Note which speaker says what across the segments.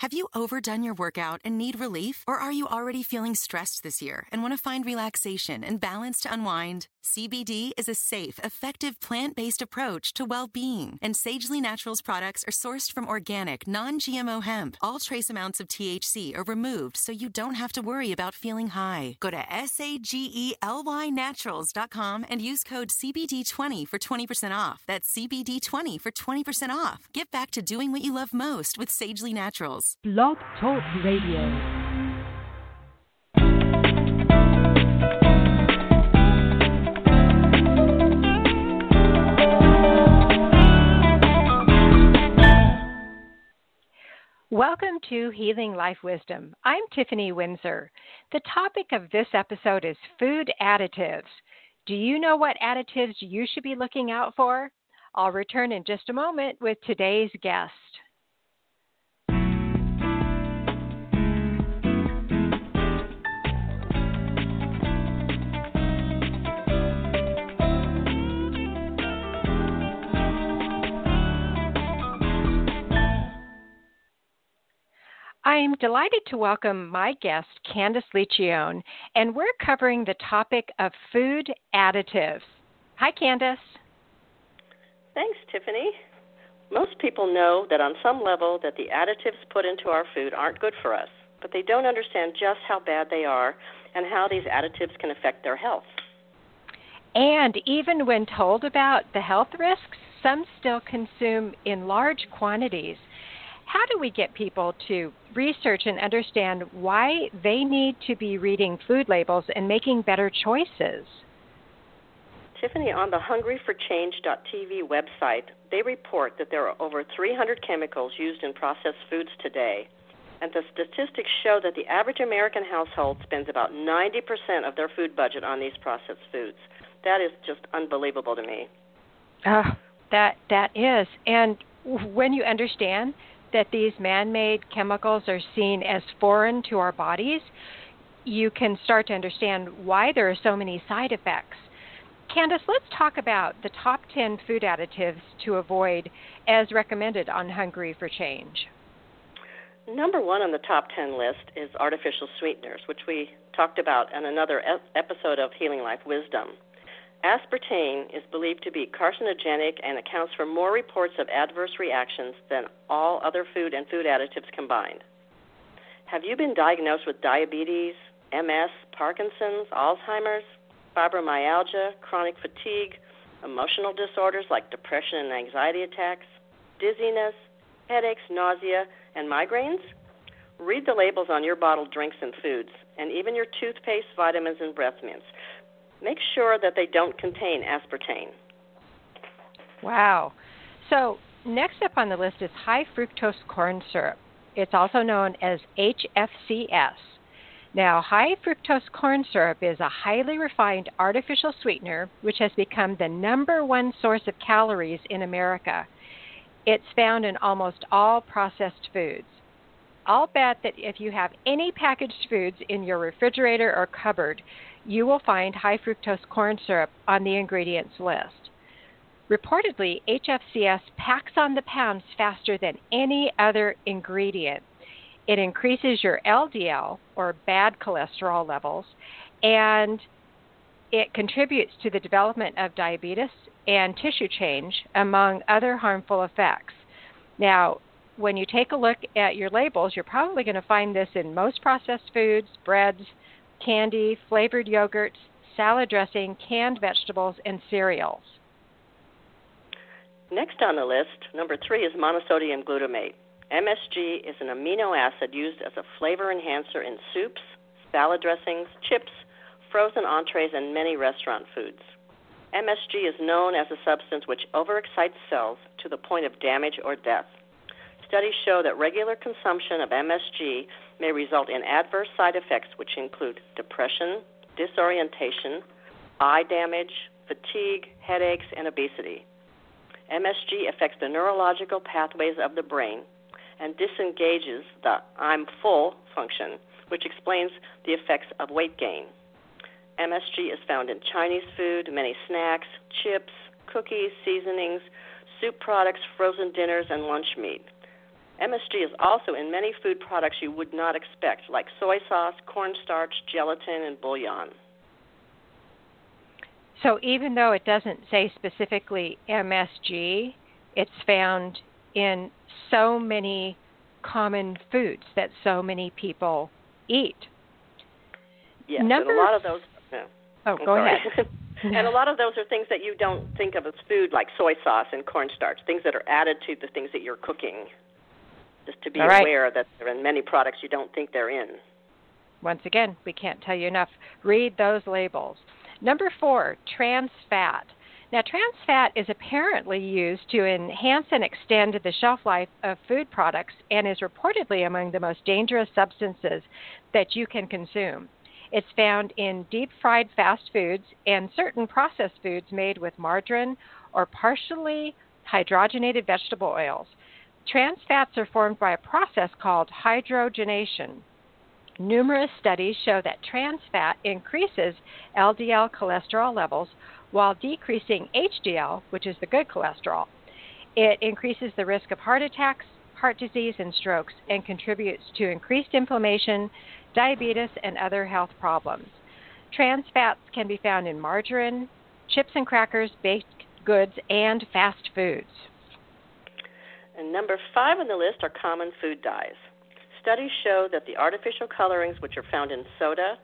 Speaker 1: Have you overdone your workout and need relief? Or are you already feeling stressed this year and want to find relaxation and balance to unwind? CBD is a safe, effective plant based approach to well being, and Sagely Naturals products are sourced from organic, non GMO hemp. All trace amounts of THC are removed so you don't have to worry about feeling high. Go to SAGELYNaturals.com and use code CBD20 for 20% off. That's CBD20 for 20% off. Get back to doing what you love most with Sagely Naturals.
Speaker 2: Blog Talk Radio. Welcome to Healing Life Wisdom. I'm Tiffany Windsor. The topic of this episode is food additives. Do you know what additives you should be looking out for? I'll return in just a moment with today's guest. I'm delighted to welcome my guest, Candace Liccione, and we're covering the topic of food additives. Hi, Candace.
Speaker 3: Thanks, Tiffany. Most people know that on some level that the additives put into our food aren't good for us, but they don't understand just how bad they are and how these additives can affect their health.
Speaker 2: And even when told about the health risks, some still consume in large quantities how do we get people to research and understand why they need to be reading food labels and making better choices?
Speaker 3: Tiffany, on the hungryforchange.tv website, they report that there are over 300 chemicals used in processed foods today. And the statistics show that the average American household spends about 90% of their food budget on these processed foods. That is just unbelievable to me.
Speaker 2: Uh, that that is. And when you understand that these man made chemicals are seen as foreign to our bodies, you can start to understand why there are so many side effects. Candace, let's talk about the top 10 food additives to avoid as recommended on Hungry for Change.
Speaker 3: Number one on the top 10 list is artificial sweeteners, which we talked about in another episode of Healing Life Wisdom. Aspartame is believed to be carcinogenic and accounts for more reports of adverse reactions than all other food and food additives combined. Have you been diagnosed with diabetes, MS, Parkinson's, Alzheimer's, fibromyalgia, chronic fatigue, emotional disorders like depression and anxiety attacks, dizziness, headaches, nausea, and migraines? Read the labels on your bottled drinks and foods, and even your toothpaste, vitamins, and breath mints. Make sure that they don't contain aspartame.
Speaker 2: Wow. So, next up on the list is high fructose corn syrup. It's also known as HFCS. Now, high fructose corn syrup is a highly refined artificial sweetener which has become the number one source of calories in America. It's found in almost all processed foods. I'll bet that if you have any packaged foods in your refrigerator or cupboard, you will find high fructose corn syrup on the ingredients list. Reportedly, HFCS packs on the pounds faster than any other ingredient. It increases your LDL, or bad cholesterol levels, and it contributes to the development of diabetes and tissue change, among other harmful effects. Now, when you take a look at your labels, you're probably going to find this in most processed foods, breads, candy, flavored yogurts, salad dressing, canned vegetables, and cereals.
Speaker 3: Next on the list, number three is monosodium glutamate. MSG is an amino acid used as a flavor enhancer in soups, salad dressings, chips, frozen entrees, and many restaurant foods. MSG is known as a substance which overexcites cells to the point of damage or death. Studies show that regular consumption of MSG may result in adverse side effects, which include depression, disorientation, eye damage, fatigue, headaches, and obesity. MSG affects the neurological pathways of the brain and disengages the I'm full function, which explains the effects of weight gain. MSG is found in Chinese food, many snacks, chips, cookies, seasonings, soup products, frozen dinners, and lunch meat. MSG is also in many food products you would not expect, like soy sauce, cornstarch, gelatin, and bouillon.
Speaker 2: So even though it doesn't say specifically MSG, it's found in so many common foods that so many people eat.
Speaker 3: Yes,
Speaker 2: Number
Speaker 3: and a lot of those. Yeah.
Speaker 2: Oh,
Speaker 3: I'm
Speaker 2: go
Speaker 3: sorry.
Speaker 2: ahead.
Speaker 3: and a lot of those are things that you don't think of as food, like soy sauce and cornstarch, things that are added to the things that you're cooking. Just to be
Speaker 2: right.
Speaker 3: aware that they're in many products you don't think they're in.
Speaker 2: Once again, we can't tell you enough. Read those labels. Number four, trans fat. Now, trans fat is apparently used to enhance and extend the shelf life of food products and is reportedly among the most dangerous substances that you can consume. It's found in deep fried fast foods and certain processed foods made with margarine or partially hydrogenated vegetable oils. Trans fats are formed by a process called hydrogenation. Numerous studies show that trans fat increases LDL cholesterol levels while decreasing HDL, which is the good cholesterol. It increases the risk of heart attacks, heart disease, and strokes, and contributes to increased inflammation, diabetes, and other health problems. Trans fats can be found in margarine, chips and crackers, baked goods, and fast foods.
Speaker 3: And number five on the list are common food dyes. Studies show that the artificial colorings which are found in soda,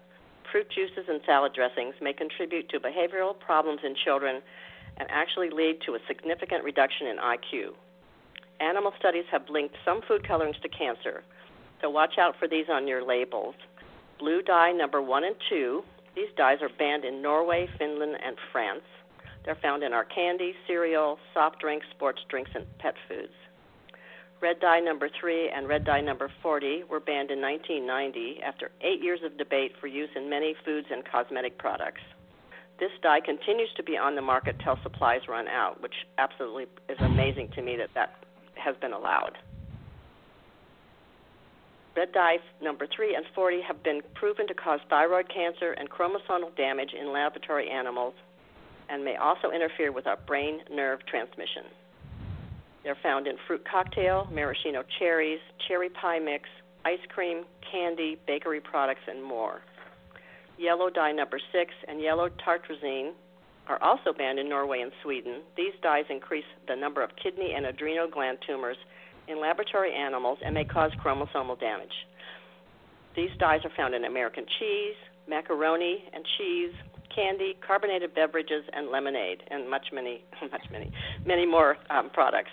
Speaker 3: fruit juices, and salad dressings may contribute to behavioral problems in children and actually lead to a significant reduction in IQ. Animal studies have linked some food colorings to cancer, so watch out for these on your labels. Blue dye number one and two, these dyes are banned in Norway, Finland, and France. They're found in our candy, cereal, soft drinks, sports drinks, and pet foods. Red dye number three and red dye number 40 were banned in 1990 after eight years of debate for use in many foods and cosmetic products. This dye continues to be on the market till supplies run out, which absolutely is amazing to me that that has been allowed. Red dye number 3 and 40 have been proven to cause thyroid cancer and chromosomal damage in laboratory animals and may also interfere with our brain nerve transmission. They're found in fruit cocktail, maraschino cherries, cherry pie mix, ice cream, candy, bakery products, and more. Yellow dye number 6 and yellow tartrazine are also banned in Norway and Sweden. These dyes increase the number of kidney and adrenal gland tumors in laboratory animals and may cause chromosomal damage. These dyes are found in American cheese, macaroni and cheese, candy, carbonated beverages, and lemonade, and much many, much many, many more um, products.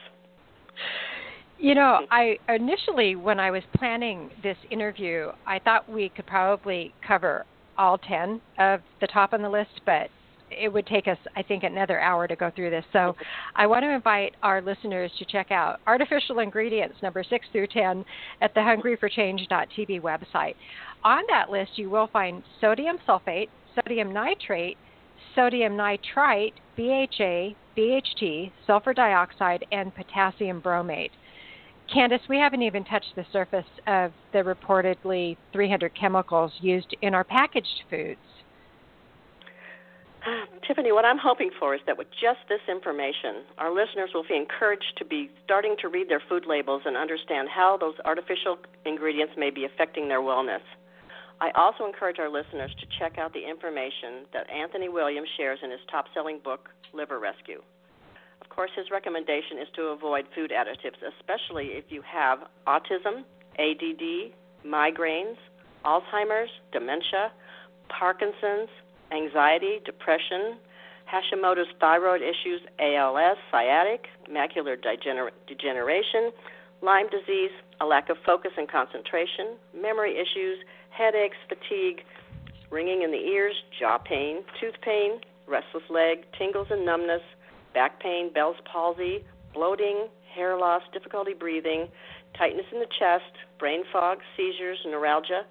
Speaker 2: You know, mm-hmm. I initially, when I was planning this interview, I thought we could probably cover all 10 of the top on the list, but it would take us, I think, another hour to go through this. So mm-hmm. I want to invite our listeners to check out artificial ingredients number 6 through 10 at the hungryforchange.tv website. On that list, you will find sodium sulfate, sodium nitrate, sodium nitrite, BHA, BHT, sulfur dioxide, and potassium bromate. Candace, we haven't even touched the surface of the reportedly 300 chemicals used in our packaged foods.
Speaker 3: Um, Tiffany, what I'm hoping for is that with just this information, our listeners will be encouraged to be starting to read their food labels and understand how those artificial ingredients may be affecting their wellness. I also encourage our listeners to check out the information that Anthony Williams shares in his top selling book, Liver Rescue. Of course, his recommendation is to avoid food additives, especially if you have autism, ADD, migraines, Alzheimer's, dementia, Parkinson's, anxiety, depression, Hashimoto's thyroid issues, ALS, sciatic, macular degener- degeneration, Lyme disease, a lack of focus and concentration, memory issues, headaches, fatigue, ringing in the ears, jaw pain, tooth pain, restless leg, tingles and numbness, back pain, Bell's palsy, bloating, hair loss, difficulty breathing, tightness in the chest, brain fog, seizures, neuralgia,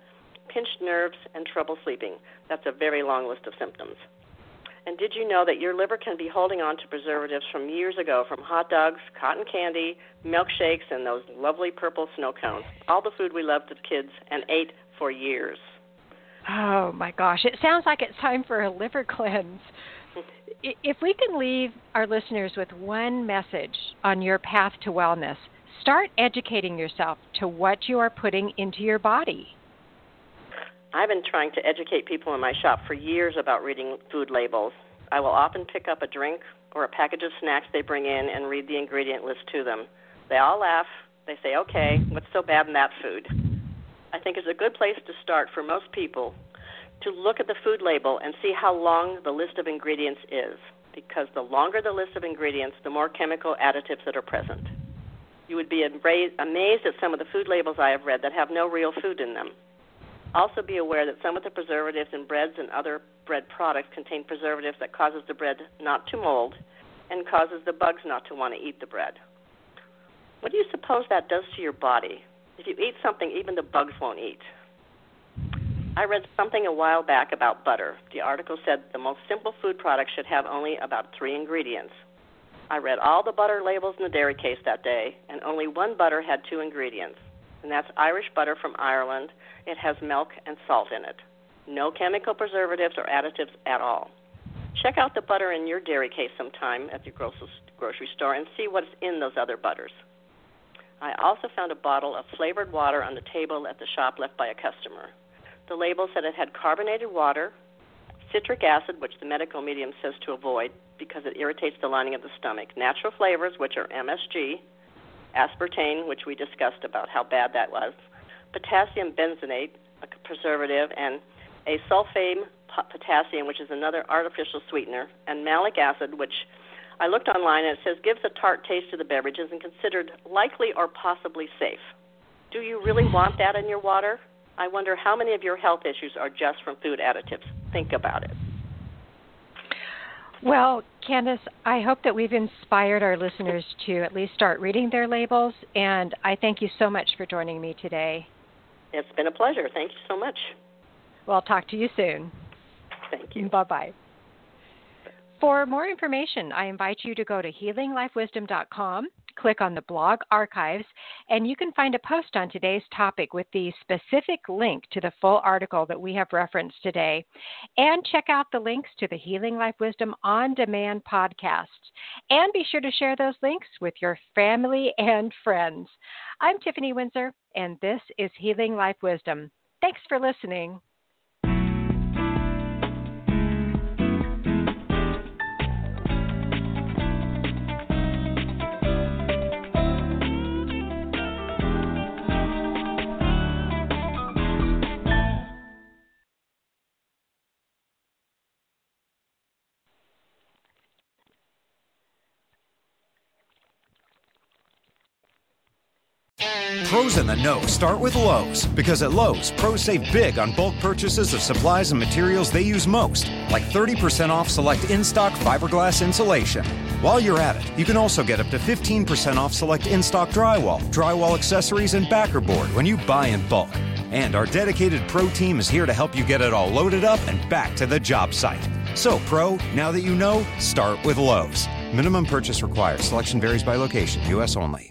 Speaker 3: pinched nerves, and trouble sleeping. That's a very long list of symptoms. And did you know that your liver can be holding on to preservatives from years ago from hot dogs, cotton candy, milkshakes, and those lovely purple snow cones? All the food we loved as kids and ate for years.
Speaker 2: Oh my gosh, it sounds like it's time for a liver cleanse. If we can leave our listeners with one message on your path to wellness, start educating yourself to what you are putting into your body.
Speaker 3: I've been trying to educate people in my shop for years about reading food labels. I will often pick up a drink or a package of snacks they bring in and read the ingredient list to them. They all laugh. They say, okay, what's so bad in that food? I think it's a good place to start for most people to look at the food label and see how long the list of ingredients is, because the longer the list of ingredients, the more chemical additives that are present. You would be amazed at some of the food labels I have read that have no real food in them. Also be aware that some of the preservatives in breads and other bread products contain preservatives that causes the bread not to mold and causes the bugs not to want to eat the bread. What do you suppose that does to your body? If you eat something even the bugs won't eat. I read something a while back about butter. The article said the most simple food product should have only about three ingredients. I read all the butter labels in the dairy case that day, and only one butter had two ingredients, and that's Irish butter from Ireland it has milk and salt in it. No chemical preservatives or additives at all. Check out the butter in your dairy case sometime at your grocery store and see what's in those other butters. I also found a bottle of flavored water on the table at the shop left by a customer. The label said it had carbonated water, citric acid, which the medical medium says to avoid because it irritates the lining of the stomach, natural flavors, which are MSG, aspartame, which we discussed about how bad that was, potassium benzoate, a preservative, and a sulfame potassium, which is another artificial sweetener, and malic acid, which I looked online and it says gives a tart taste to the beverages and considered likely or possibly safe. Do you really want that in your water? I wonder how many of your health issues are just from food additives. Think about it.
Speaker 2: Well, Candace, I hope that we've inspired our listeners to at least start reading their labels, and I thank you so much for joining me today.
Speaker 3: It's been a pleasure. Thank you so much.
Speaker 2: Well, I'll talk to you soon.
Speaker 3: Thank you.
Speaker 2: Bye bye. For more information, I invite you to go to healinglifewisdom.com, click on the blog archives, and you can find a post on today's topic with the specific link to the full article that we have referenced today. And check out the links to the Healing Life Wisdom on demand podcasts. And be sure to share those links with your family and friends. I'm Tiffany Windsor, and this is Healing Life Wisdom. Thanks for listening.
Speaker 4: Pros in the know start with Lowe's because at Lowe's, pros save big on bulk purchases of supplies and materials they use most, like 30% off select in stock fiberglass insulation. While you're at it, you can also get up to 15% off select in stock drywall, drywall accessories, and backer board when you buy in bulk. And our dedicated pro team is here to help you get it all loaded up and back to the job site. So, pro, now that you know, start with Lowe's. Minimum purchase required. Selection varies by location, U.S. only.